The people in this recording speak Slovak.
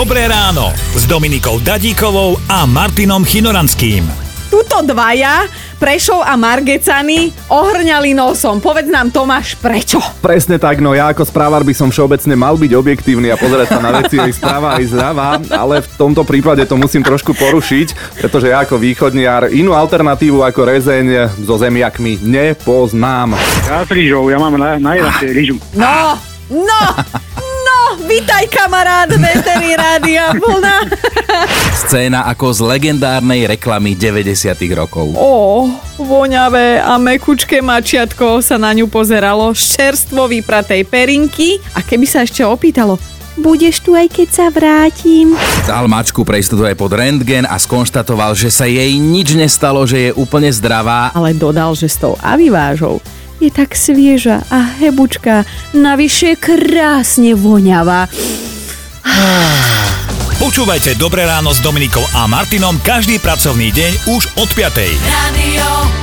Dobré ráno s Dominikou Dadíkovou a Martinom Chinoranským. Tuto dvaja, Prešov a Margecany, ohrňali nosom. Povedz nám, Tomáš, prečo? Presne tak, no ja ako správar by som všeobecne mal byť objektívny a pozerať sa na veci aj správa aj zľava, ale v tomto prípade to musím trošku porušiť, pretože ja ako východniar inú alternatívu ako rezeň so zemiakmi nepoznám. Ja s rýžou, ja mám na, najradšej rýžu. No, no, vítaj kamarát, Veterí Rádia Vlna. Scéna ako z legendárnej reklamy 90 rokov. Ó, voňavé a mekučké mačiatko sa na ňu pozeralo z čerstvo vypratej perinky a keby sa ešte opýtalo, budeš tu aj keď sa vrátim? Dal mačku pre istotu aj pod rentgen a skonštatoval, že sa jej nič nestalo, že je úplne zdravá. Ale dodal, že s tou avivážou je tak svieža a hebučka, navyše krásne voňavá. Počúvajte Dobré ráno s Dominikou a Martinom každý pracovný deň už od 5. Radio